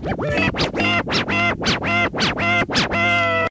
Woo!